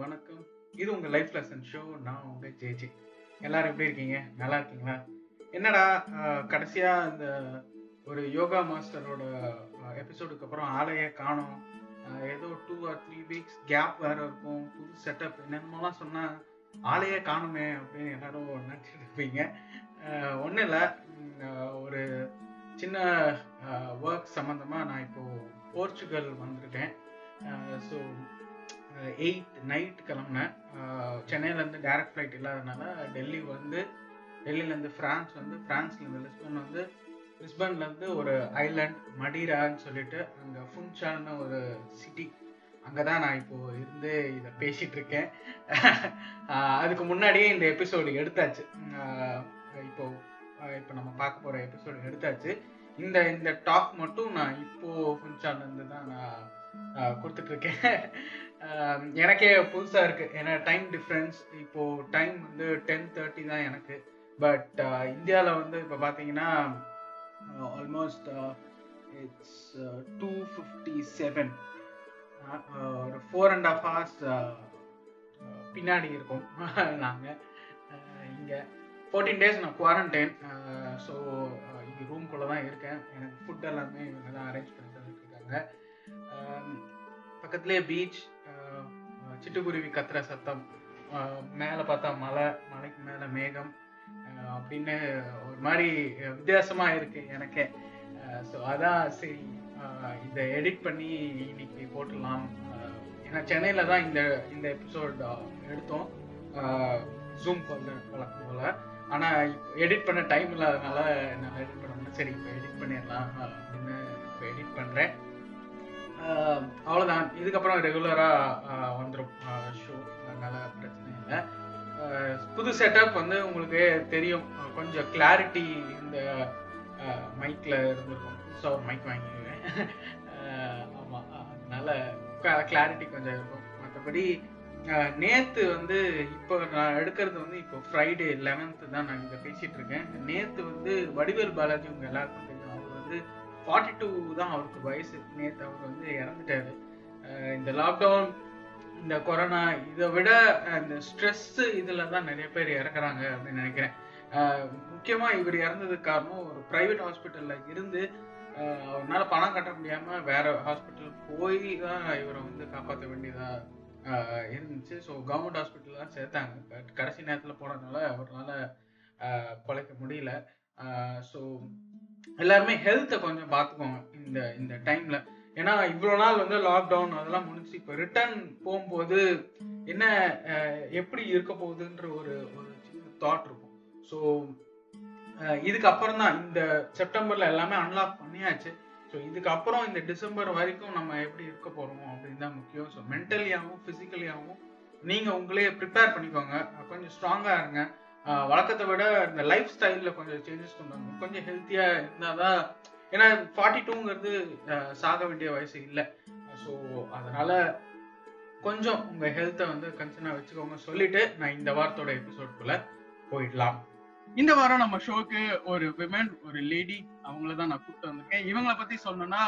வணக்கம். இது உங்க லைஃப் லெசன் ஷோ நான் உங்க ஜேஜே எல்லாரும் எப்படி இருக்கீங்க? நல்லா இருக்கீங்களா? என்னடா கடைசியாக கடைசியா இந்த ஒரு யோகா மாஸ்டரோட எபிசோடுக்கு அப்புறம் ஆளையே காணும். ஏதோ two or three weeks gap வேற இருக்கும். புது செட்டப் என்னென்னலாம் சொன்னா ஆளையே காணுமே அப்படின்னு எல்லாரும் நினச்சிட்டு இருப்பீங்க. ஒன்றும் இல்லை. ஒரு சின்ன ஒர்க் சம்மந்தமாக நான் இப்போ போர்ச்சுகல் வந்திருக்கேன். ஸோ எயிட் நைட் கிளம்புனேன். சென்னையிலேருந்து டேரக்ட் ஃப்ளைட் இல்லாதனால டெல்லி வந்து டெல்லியிலேருந்து ஃப்ரான்ஸ் வந்து ஃப்ரான்ஸ்லேருந்து லிஸ்பன் வந்து லிஸ்பன்லேருந்து ஒரு ஐலாண்ட் மடிரான்னு சொல்லிட்டு அங்கே ஃபுன்ஷான்னு ஒரு சிட்டி அங்கே தான் நான் இப்போ இருந்து இதை பேசிகிட்டு இருக்கேன். அதுக்கு முன்னாடியே இந்த எபிசோடு எடுத்தாச்சு. இப்போ இப்போ நம்ம பார்க்க போகிற எபிசோடு எடுத்தாச்சு. இந்த இந்த டாக் மட்டும் நான் இப்போது ஃபுன்ஷான்லேருந்து தான் நான் கொடுத்துட்டு இருக்கேன் எனக்கே புதுசாக இருக்கு. ஏன்னா டைம் டிஃப்ரென்ஸ் இப்போ டைம் வந்து டென் தேர்ட்டி தான் எனக்கு. பட் இந்தியாவில் வந்து இப்போ பார்த்தீங்கன்னா almost it's two fifty seven ஒரு ஃபோர் அண்ட் ஆஃப் ஹவர்ஸ் பின்னாடி இருக்கோம் நாங்கள் இங்கே ஃபோர்டீன் டேஸ் நான் குவாரண்டைன் ஸோ இங்கே ரூம்குள்ளே தான் இருக்கேன். எனக்கு ஃபுட் எல்லாமே இவங்க தான் அரேஞ்ச் பண்ணி தந்துட்டுருக்காங்க இருக்காங்க பக்கத்துலேயே பீச் சிட்டுக்குருவி கத்துற சத்தம் மேலே பார்த்தா மலை மலைக்கு மேலே மேகம் அப்படின்னு ஒரு மாதிரி வித்தியாசமாக இருக்கு எனக்கே. ஸோ அதான் சரி இதை எடிட் பண்ணி இன்னைக்கு போட்டுடலாம். ஏன்னா சென்னையில் தான் இந்த இந்த எபிசோட் எடுத்தோம். ஜூம் கால் வழக்கம் போல். ஆனால் இப்போ எடிட் பண்ண டைம் இல்லாதனால என்னால் எடிட் பண்ண முடியல. சரி இப்போ எடிட் பண்ணிடலாம் அப்படின்னு இப்போ எடிட் பண்ணுறேன் அவ்வளோதான் இதுக்கப்புறம் ரெகுலராக வந்துடும் ஷோ அதனால பிரச்சனை இல்லை. புது செட்டப் வந்து உங்களுக்கு தெரியும். கொஞ்சம் கிளாரிட்டி இந்த மைக்கில் இருந்திருக்கும். ஸோ மைக் வாங்கிடுவேன் ஆமாம் அதனால கிளாரிட்டி கொஞ்சம் இருக்கும். மற்றபடி நேற்று வந்து இப்போ நான் எடுக்கிறது வந்து இப்போ ஃப்ரைடே லெவன்த்து தான் நான் இங்கே பேசிகிட்டு இருக்கேன். நேற்று வந்து வடிவேல் பாலாஜி உங்கள் எல்லாருக்கும் ஃபார்ட்டி டூ தான் அவருக்கு வயசு. நேற்று அவர் வந்து இறந்துட்டாரு. இந்த லாக்டவுன் இந்த கொரோனா இதை விட இந்த ஸ்ட்ரெஸ்ஸு இதில் தான் நிறைய பேர் இறக்குறாங்க அப்படின்னு நினைக்கிறேன். முக்கியமாக இவர் இறந்ததுக்கு காரணம் ஒரு ப்ரைவேட் ஹாஸ்பிட்டலில் இருந்து அவரால் பணம் கட்ட முடியாமல் வேற ஹாஸ்பிட்டல் போய் தான் இவரை வந்து காப்பாற்ற வேண்டியதாக இருந்துச்சு. ஸோ கவர்மெண்ட் ஹாஸ்பிட்டல் தான் சேர்த்தாங்க. பட் கடைசி நேரத்தில் போனதுனால அவரால் பிழைக்க முடியல. ஸோ எல்லாருமே ஹெல்த்தை கொஞ்சம் பார்த்துக்கோங்க இந்த இந்த டைம்ல ஏன்னா இவ்வளோ நாள் வந்து லாக்டவுன் அதெல்லாம் முடிஞ்சு இப்போ ரிட்டர்ன் போகும்போது என்ன எப்படி இருக்க போகுதுன்ற ஒரு ஒரு சின்ன தாட் இருக்கும். ஸோ இதுக்கு அப்புறம் தான் இந்த செப்டம்பர்ல எல்லாமே அன்லாக் பண்ணியாச்சு. ஸோ இதுக்கப்புறம் இந்த டிசம்பர் வரைக்கும் நம்ம எப்படி இருக்க போறோம் அப்படின்னு தான் முக்கியம். ஸோ மென்டலியாகவும் ஃபிசிக்கலியாகவும் நீங்க உங்களே ப்ரிப்பேர் பண்ணிக்கோங்க. கொஞ்சம் ஸ்ட்ராங்கா இருங்க. வழக்கத்தை விட இந்த லைஃப் ஸ்டைலில் கொஞ்சம் சேஞ்சஸ் கொண்டு வரணும். கொஞ்சம் ஹெல்த்தியா இருந்தாதான் ஏன்னா ஃபார்ட்டி டூங்கிறது சாக வேண்டிய வயசு இல்லை. ஸோ அதனால கொஞ்சம் உங்க ஹெல்த்தை வந்து கன்சர்னாக வச்சுக்கோங்க. சொல்லிட்டு நான் இந்த வாரத்தோட எபிசோட்குள்ளே போயிடலாம். இந்த வாரம் நம்ம ஷோக்கு ஒரு விமன் ஒரு லேடி அவங்கள தான் நான் கூப்பிட்டு வந்திருக்கேன். இவங்கள பத்தி சொல்லணும்னா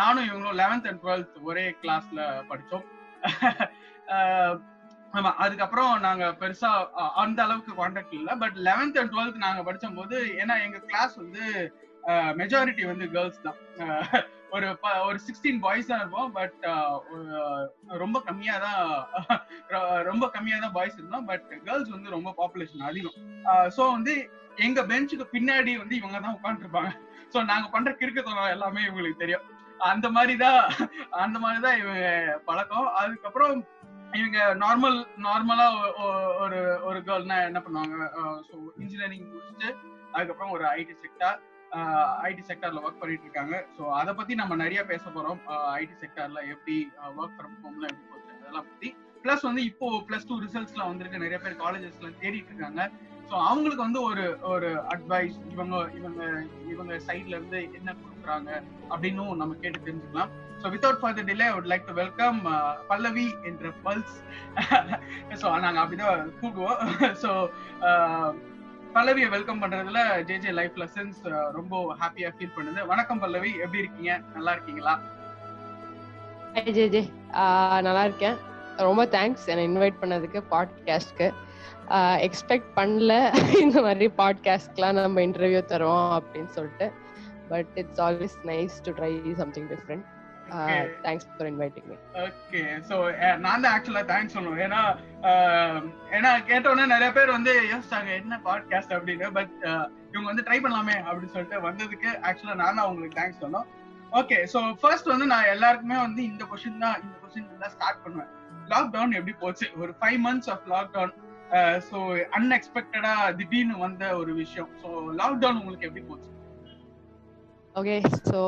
நானும் இவங்களும் லெவன்த் அண்ட் டுவெல்த் ஒரே கிளாஸ்ல படித்தோம். ஆமா அதுக்கப்புறம் நாங்க பெருசா அந்த அளவுக்கு கான்டாக்ட் இல்ல. பட் லெவன்த் அண்ட் டுவெல்த் நாங்க படிச்சும்போது ஏன்னா எங்க கிளாஸ் வந்து மெஜாரிட்டி வந்து கேர்ள்ஸ் தான். ஒரு ப- ஒரு சிக்ஸ்டீன் பாய்ஸ் தான் இருப்போம். பட் ரொம்ப கம்மியா தான் ரொம்ப கம்மியா தான் பாய்ஸ் இருந்தோம். பட் கேர்ள்ஸ் வந்து ரொம்ப பாப்புலேஷன் அதிகம். ஸோ வந்து எங்க பெஞ்சுக்கு பின்னாடி வந்து இவங்க தான் உட்காந்துருப்பாங்க ஸோ நாங்க பண்ற கிறுக்கத்தனம் எல்லாமே இவங்களுக்கு தெரியும். அந்த மாதிரி தான் அந்த மாதிரி தான் இவங்க பழக்கம். அதுக்கப்புறம் இவங்க நார்மல் நார்மலா ஒரு ஒரு கேர்ள்னா என்ன பண்ணுவாங்க? ஸோ இன்ஜினியரிங் முடிச்சுட்டு அதுக்கப்புறம் ஒரு ஐடி செக்டார் ஐடி செக்டார்ல ஒர்க் பண்ணிட்டு இருக்காங்க. ஸோ அதை பத்தி நம்ம நிறைய பேச போறோம். ஐடி செக்டார்ல எப்படி ஒர்க் ஃப்ரம் ஹோம்ல எப்படி போச்சு அதெல்லாம் பத்தி. பிளஸ் வந்து இப்போ பிளஸ் டூ ரிசல்ட்ஸ்லாம் வந்துருக்கு. நிறைய பேர் காலேஜஸ்ல தேடிட்டு இருக்காங்க. ஸோ அவங்களுக்கு வந்து ஒரு ஒரு அட்வைஸ் இவங்க இவங்க இவங்க சைட்ல இருந்து என்ன கொடுக்குறாங்க அப்படின்னும் நம்ம கேட்டு தெரிஞ்சுக்கலாம். So without further delay would like to welcome Pallavi என்ற பல்ஸ் ஸோ நாங்கள் அப்படிதான் கூப்பிடுவோம். ஸோ uh, பல்லவியை வெல்கம் பண்றதுல ஜே ஜே லைஃப் லெசன்ஸ் ரொம்ப ஹாப்பியா ஃபீல் பண்ணுது. வணக்கம் பல்லவி எப்படி இருக்கீங்க? நல்லா இருக்கீங்களா? ஜே ஜே ஆஹ் நல்லா இருக்கேன். ரொம்ப தேங்க்ஸ் என்னை இன்வைட் பண்ணதுக்கு பாட்காஸ்ட்க்கு எக்ஸ்பெக்ட் uh, பண்ணல. இந்த மாதிரி பாட்காஸ்ட்லாம் நம்ம இன்டர்வியூ தரோம் அப்படின்னு சொல்லிட்டு. But it's always nice to try something different thanks for inviting me okay. So நான் தான் ஆக்சுவலா தேங்க்ஸ் சொல்லணும். ஏன்னா ஏன்னா கேட்டோன்னே நிறைய பேர் வந்து யோசிச்சாங்க என்ன பாட்காஸ்ட் அப்படின்னு? பட் இவங்க வந்து ட்ரை பண்ணலாமே அப்படின்னு சொல்லிட்டு வந்ததுக்கு ஆக்சுவலா நான் தான் உங்களுக்கு தேங்க்ஸ் சொன்னோம் ஓகே. சோ ஃபர்ஸ்ட் வந்து நான் எல்லாருக்குமே வந்து இந்த கொஸ்டின் தான் இந்த கொஸ்டின் தான் ஸ்டார்ட் பண்ணுவேன். லாக்டவுன் எப்படி போச்சு? ஒரு five months of lockdown so அன்எக்ஸ்பெக்டடா திடீர்னு வந்த ஒரு விஷயம். ஸோ லாக்டவுன் உங்களுக்கு எப்படி போச்சு? ஓகே ஸோ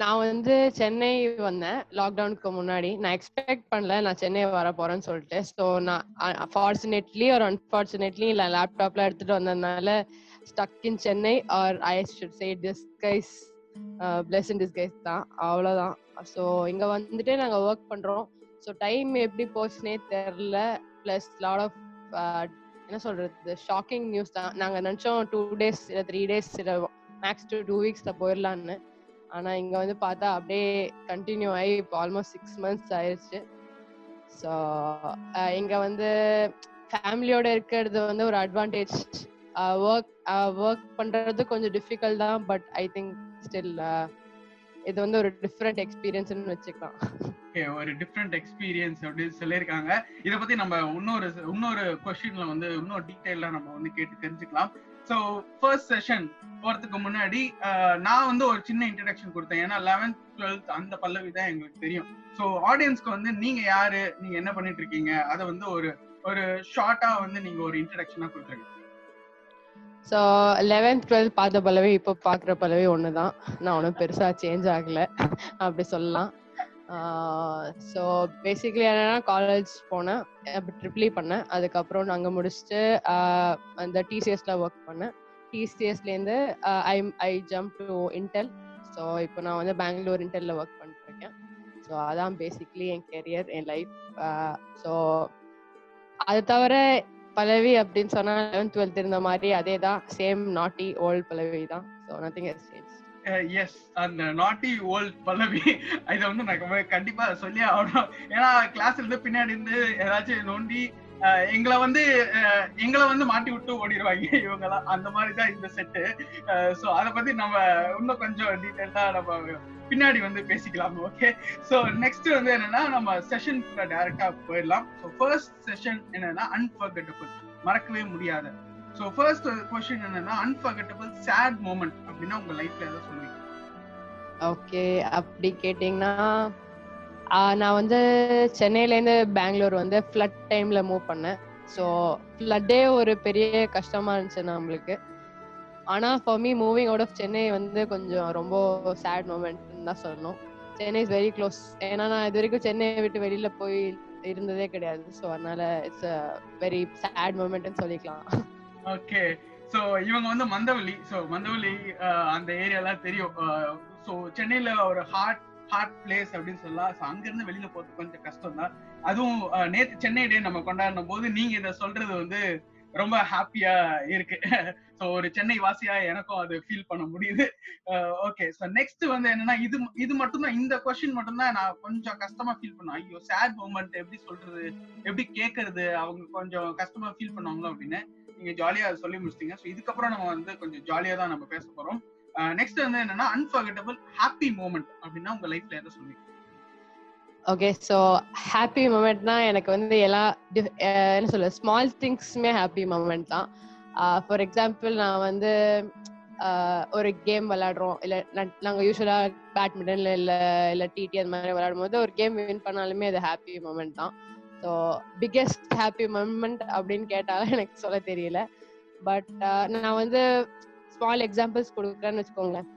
நான் வந்து சென்னை வந்தேன். லாக்டவுனுக்கு முன்னாடி. நான் எக்ஸ்பெக்ட் பண்ணல நான் சென்னை வர போறேன்னு சொல்லிட்டு. ஸோ நான் ஃபார்ச்சுனேட்லி ஒரு அன்ஃபார்ச்சுனேட்லி இல்லை லேப்டாப்ல எடுத்துட்டு வந்ததுனால stuck in Chennai or I should say disguise plus in disguise தான். அவ்வளோதான் ஸோ இங்கே வந்துட்டு நாங்கள் ஒர்க் பண்ணுறோம் ஸோ டைம் எப்படி போச்சுனே தெரில ப்ளஸ் லாட் ஆஃப் என்ன சொல்றது? ஷாக்கிங் நியூஸ் தான். நாங்கள் நினச்சோம் டூ டேஸ் இல்லை த்ரீ டேஸ் இல்லை மேக்ஸ் டூ டூ வீக்ஸ்ல போயிடலான்னு ஆனா இங்க வந்து பார்த்தா அப்படியே கண்டினியூ ஆகி இப்போ ஆல்மோஸ்ட் சிக்ஸ் மந்த்ஸ் ஆயிடுச்சு ஸோ இங்க வந்து ஃபேமிலியோட இருக்கிறது வந்து ஒரு அட்வான்டேஜ் ஒர்க் ஒர்க் பண்றது கொஞ்சம் டிஃபிகல்ட் தான் பட் ஐ திங்க் ஸ்டில் இது வந்து ஒரு டிஃப்ரெண்ட் எக்ஸ்பீரியன்ஸ்னு வச்சுக்கலாம். ஒரு டிஃப்ரெண்ட் எக்ஸ்பீரியன்ஸ் அப்படின்னு சொல்லியிருக்காங்க. இதை பத்தி நம்ம இன்னொரு இன்னொரு கொஸ்டின்ல வந்து இன்னொரு டீட்டெயிலாக நம்ம வந்து கேட்டு தெரிஞ்சுக்கலாம். ஸோ ஃபர்ஸ்ட் செஷன் போறதுக்கு முன்னாடி நான் வந்து ஒரு சின்ன இன்ட்ரடக்ஷன் கொடுத்தேன். ஏன்னா லெவன்த் டுவெல்த் அந்த பல்லவி தான் எங்களுக்கு தெரியும். ஸோ ஆடியன்ஸ்க்கு வந்து நீங்க யாரு நீங்க என்ன பண்ணிட்டு இருக்கீங்க அதை வந்து ஒரு ஒரு ஷார்ட்டா வந்து நீங்க ஒரு இன்ட்ரடக்ஷனா கொடுத்துருங்க. ஸோ லெவன்த் டுவெல்த் பார்த்த பல்லவி இப்போ பார்க்குற பல்லவி ஒன்று தான் நான் ஒன்றும் பெருசாக சேஞ்ச் ஆகலை. அப்படி சொல்லலாம். ஸோ பேசிக்கலி என்னன்னா காலேஜ் போனேன். ட்ரிப்ளி e பண்ணேன். அதுக்கப்புறம் நாங்கள் முடிச்சுட்டு அந்த டிசிஎஸ்ல ஒர்க் பண்ணேன். டிசிஎஸ்லேருந்து I I jump to Intel so இப்போ நான் வந்து பெங்களூர் இன்டெல்ல ஒர்க் பண்ணிருக்கேன் ஸோ அதான் பேசிக்லி என் கெரியர் என் லைஃப் ஸோ அது தவிர பலவி அப்படின்னு சொன்னா லெவன்த் டுவெல்த் இருந்த மாதிரி அதே தான் சேம் நாட்டி ஓல்ட் பலவி தான். So nothing has change Uh, yes அந்த நாட்டி ஓல்ட் பல்லவி. இதை வந்து நான் கண்டிப்பா சொல்லி ஆகணும். ஏன்னா கிளாஸ்ல இருந்து பின்னாடி இருந்து ஏதாச்சும் நோண்டி uh, எங்களை வந்து uh, எங்களை வந்து மாட்டி விட்டு ஓடிடுவாங்க இவங்கெல்லாம். அந்த மாதிரி தான் இந்த செட்டு ஸோ அதை பத்தி நம்ம இன்னும் கொஞ்சம் டீட்டெயிலா நம்ம பின்னாடி வந்து பேசிக்கலாம் ஓகே ஸோ நெக்ஸ்ட் வந்து என்னன்னா நம்ம செஷன் டைரக்டா போயிடலாம். ஸோ ஃபர்ஸ்ட் செஷன் என்னன்னா அன்பர்கட்டபிள் மறக்கவே முடியாத. ஸோ ஃபர்ஸ்ட் கொஸ்டின் என்னன்னா அன்பர்கட்டபிள் சேட் மூமெண்ட் அப்படின்னா உங்க லைஃப்ல எதை சொல்லுவீங்க. ஓகே அப்படி கேட்டீங்கன்னா நான் வந்து சென்னையிலேருந்து பெங்களூர் வந்து ஃப்ளட் டைம்ல மூவ் பண்ணேன். ஸோ ஃப்ளட்டே ஒரு பெரிய கஷ்டமா இருந்துச்சு நம்மளுக்கு. ஆனா for me moving out of Chennai வந்து கொஞ்சம் ரொம்ப சேட் மூமெண்ட்னு தான் சொல்லணும். சென்னை இஸ் வெரி க்ளோஸ் ஏன்னா நான் இது வரைக்கும் சென்னையை விட்டு வெளியில போய் இருந்ததே கிடையாது. ஸோ அதனால இட்ஸ் வெரி சேட் மூமெண்ட்னு சொல்லிக்கலாம். ஓகே ஸோ இவங்க வந்து மந்தவல்லி. ஸோ மந்தவல்லி அந்த ஏரியாலாம் தெரியும். ஸோ சென்னையில ஒரு ஹார்ட் ஹார்ட் பிளேஸ் அப்படின்னு சொல்லலாம். ஸோ அங்கிருந்து வெளியில போறது கொஞ்சம் கஷ்டம் தான் அதுவும் நேற்று சென்னை டே நம்ம கொண்டாடின போது நீங்க இதை சொல்றது வந்து ரொம்ப ஹாப்பியா இருக்கு. ஸோ ஒரு சென்னை வாசியா எனக்கும் அது ஃபீல் பண்ண முடியுது. ஓகே ஸோ நெக்ஸ்ட் வந்து என்னன்னா இது இது மட்டும் தான் இந்த கொஸ்டின் மட்டும்தான் நான் கொஞ்சம் கஷ்டமா ஃபீல் பண்ணேன் ஐயோ சேட் மூமெண்ட் எப்படி சொல்றது எப்படி கேட்கறது அவங்க கொஞ்சம் கஷ்டமா ஃபீல் பண்ணுவாங்களோ அப்படின்னு. நீங்க ஜாலியா சொல்லி முடிச்சிட்டீங்க. ஸோ இதுக்கப்புறம் நம்ம வந்து கொஞ்சம் ஜாலியா தான் நம்ம பேச போறோம். நெக்ஸ்ட் வந்து என்னன்னா அன்ஃபர்கட்டபிள் ஹாப்பி மூமெண்ட் அப்படின்னா உங்க லைஃப்ல எதை சொல்லுவீங்க ஓகே ஸோ ஹாப்பி மூமெண்ட்னா எனக்கு வந்து எல்லா என்ன சொல்ல ஸ்மால் திங்ஸ்மே ஹாப்பி மூமெண்ட் தான். ஃபார் எக்ஸாம்பிள் நான் வந்து ஒரு கேம் விளாடுறோம் இல்லை நாங்கள் யூஸ்வலாக பேட்மிண்டன்ல இல்லை இல்லை டிடி அந்த மாதிரி விளையாடும் போது ஒரு கேம் வின் பண்ணாலுமே அது ஹாப்பி மூமெண்ட் தான். ஸோ பிக்கெஸ்ட் ஹாப்பி மூமெண்ட் அப்படின்னு கேட்டாலும் எனக்கு சொல்ல தெரியல. பட் uh, நான் வந்து ஸ்மால் எக்ஸாம்பிள்ஸ் கொடுக்குறேன்னு வச்சுக்கோங்களேன்.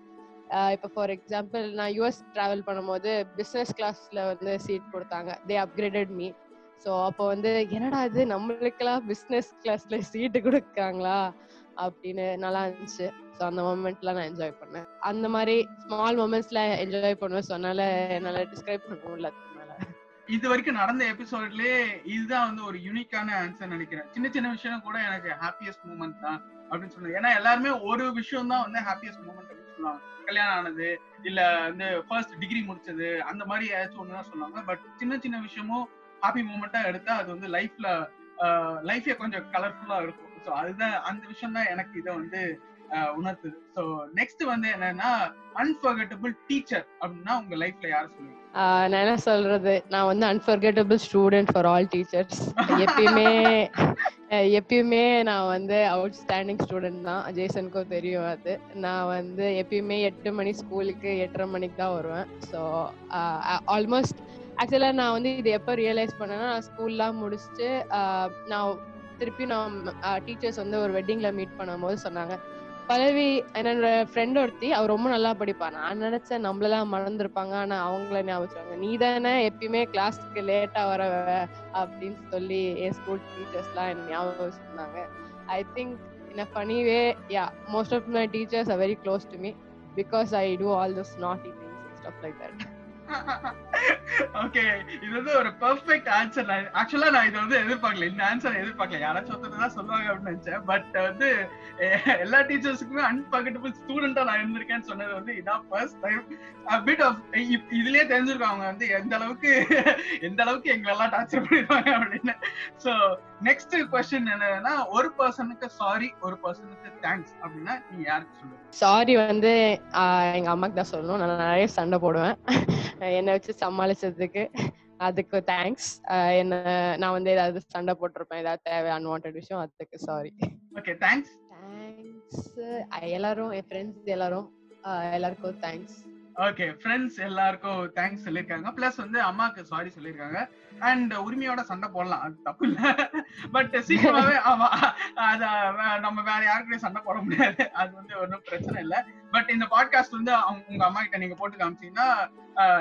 இப்போ ஃபார் எக்ஸாம்பிள் நான் யூஎஸ் ட்ராவல் பண்ணும்போது பிஸ்னஸ் கிளாஸில் வந்து சீட் கொடுத்தாங்க. தே அப்கிரேடட் மீ ஸோ அப்போ வந்து என்னடா இது? நம்மளுக்கெல்லாம் பிஸ்னஸ் கிளாஸில் சீட்டு கொடுக்குறாங்களா? அப்படின்னு நல்லா இருந்துச்சு. ஸோ அந்த மூமெண்ட்லாம் நான் என்ஜாய் பண்ணேன். அந்த மாதிரி ஸ்மால் மூமெண்ட்ஸ்ல என்ஜாய் பண்ணுவேன் ஸோ அதனால என்னால் டிஸ்கிரைப் பண்ண முடியல. இது வரைக்கும் நடந்த எபிசோட்லயே இதுதான் வந்து ஒரு யூனிக்கான ஆன்சர் நினைக்கிறேன். சின்ன சின்ன விஷயம் கூட எனக்கு ஹாப்பியஸ்ட் மூமெண்ட் தான் அப்படின்னு சொல்லுவேன் ஏன்னா எல்லாருமே ஒரு விஷயம் தான் வந்து ஹாப்பியஸ்ட் மூமெண்ட் அப்படின்னு சொல்லுவாங்க. கல்யாணம் ஆனது இல்ல வந்து ஃபர்ஸ்ட் டிகிரி முடிச்சது அந்த மாதிரி ஏதாச்சும் ஒண்ணுதான் சொன்னாங்க பட் சின்ன சின்ன விஷயமும் ஹாப்பி மூமெண்டா எடுத்தா அது வந்து லைஃப்ல லைஃபே கொஞ்சம் கலர்ஃபுல்லா இருக்கும். ஸோ அதுதான் அந்த விஷயம் தான் எனக்கு இதை வந்து உணர்த்துது. ஸோ நெக்ஸ்ட் வந்து என்னன்னா அன்ஃபர்கட்டபிள் டீச்சர் அப்படின்னா உங்க லைஃப்ல யார சொல்லுவீங்க? நான் என்ன சொல்றது? நான் வந்து unforgettable student for all teachers எப்பயுமே எப்பயுமே நான் வந்து அவுட் ஸ்டாண்டிங் ஸ்டூடெண்ட் தான். ஜேசனுக்கும் தெரியும் அது. நான் வந்து எப்பயுமே எட்டு மணி ஸ்கூலுக்கு எட்டரை மணிக்கு தான் வருவேன். ஸோ ஆல்மோஸ்ட் ஆக்சுவலாக நான் வந்து இது எப்போ ரியலைஸ் பண்ணேன்னா நான் ஸ்கூல்லாம் முடிச்சுட்டு நான் திருப்பி நான் டீச்சர்ஸ் வந்து ஒரு வெட்டிங்கில் மீட் பண்ணும் போது சொன்னாங்க. பல்லவி என்னோட ஃப்ரெண்ட் ஒருத்தி அவ ரொம்ப நல்லா படிப்பா. நான் நினைச்சேன் நம்மளெல்லாம் மறந்துருப்பாங்க. ஆனா அவங்கள ஞாபகம் நீ தானே எப்பயுமே கிளாஸ்க்கு லேட்டா வர அப்படின்னு சொல்லி என் ஸ்கூல் டீச்சர்ஸ்லாம் என்ன ஞாபகம் சொன்னாங்க I think in a funny way yeah most of my teachers are very close to me because I do all those naughty things and stuff like okay இது வந்து ஒரு பெர்ஃபெக்ட் ஆன்சர் ஆக்சுவலா நான் இதை வந்து எதிர்பார்க்கல. இந்த ஆன்சர் எதிர்பார்க்கல. யாராச்சும் ஒருத்தர் தான் சொல்லுவாங்க அப்படின்னு நினைச்சேன். பட் வந்து எல்லா டீச்சர்ஸுக்குமே அன்பகட்டபிள் ஸ்டூடெண்டா நான் இருந்திருக்கேன்னு சொன்னது வந்து இதான் ஃபர்ஸ்ட் டைம் பிட் ஆஃப் இதுலயே தெரிஞ்சிருக்கும் அவங்க வந்து எந்த அளவுக்கு எந்த அளவுக்கு எங்களெல்லாம் டார்ச்சர் பண்ணிடுவாங்க அப்படின்னு. ஸோ நெக்ஸ்ட் கொஸ்டின் என்னன்னா ஒரு பர்சனுக்கு சாரி ஒரு பர்சனுக்கு தேங்க்ஸ் அப்படின்னா நீங்க யாருக்கு சொல்லுங்க சாரி வந்து எங்க அம்மாக்கு தான் சொல்லணும். நான் நிறைய சண்டை போடுவேன். என்னை வச்சு சமாளிச்சதுக்கு அதுக்கு தேங்க்ஸ் என்ன நான் வந்து ஏதாவது சண்டை போட்டிருப்பேன். ஏதாவது தேவை அன்வான்ட் விஷயம் அதுக்கு சாரி ஓகே தேங்க்ஸ் தேங்க்ஸ் எல்லாரும் என் ஃப்ரெண்ட்ஸ் எல்லாரும் எல்லாருக்கும் தேங்க்ஸ் ஓகே ஃப்ரெண்ட்ஸ் எல்லாருக்கும் தேங்க்ஸ் சொல்லியிருக்காங்க. ப்ளஸ் வந்து அம்மாக்கு சாரி சொல்லியிருக்காங்க. அண்ட் உரிமையோட சண்டை போடலாம். அது தப்பு இல்ல. பட் சீக்கிரமாவே ஆமா அத வே- நம்ம வேற யாருக்கிட்டையும் சண்டை போட முடியாது. அது வந்து ஒன்றும் பிரச்சனை இல்ல. பட் இந்த பாட்காஸ்ட் வந்து அவங்க- உங்க அம்மா கிட்ட நீங்க போட்டு காமிச்சீங்கன்னா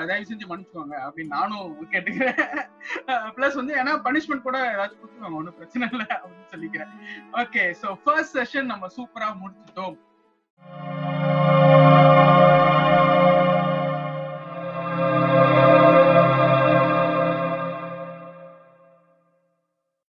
தயவு செஞ்சு மன்னிச்சுக்கோங்க அப்படின்னு நானும் கேட்டுக்கிறேன். ப்ளஸ் வந்து ஏன்னா பனிஷ்மெண்ட் கூட ஏதாச்சும் கொடுத்துருவாங்க ஒன்றும் பிரச்சனை இல்லை அப்படின்னு சொல்லிக்கிறேன். ஓகே ஸோ ஃபர்ஸ்ட் செஷன் நம்ம சூப்பரா முடிச்சிட்டோம்.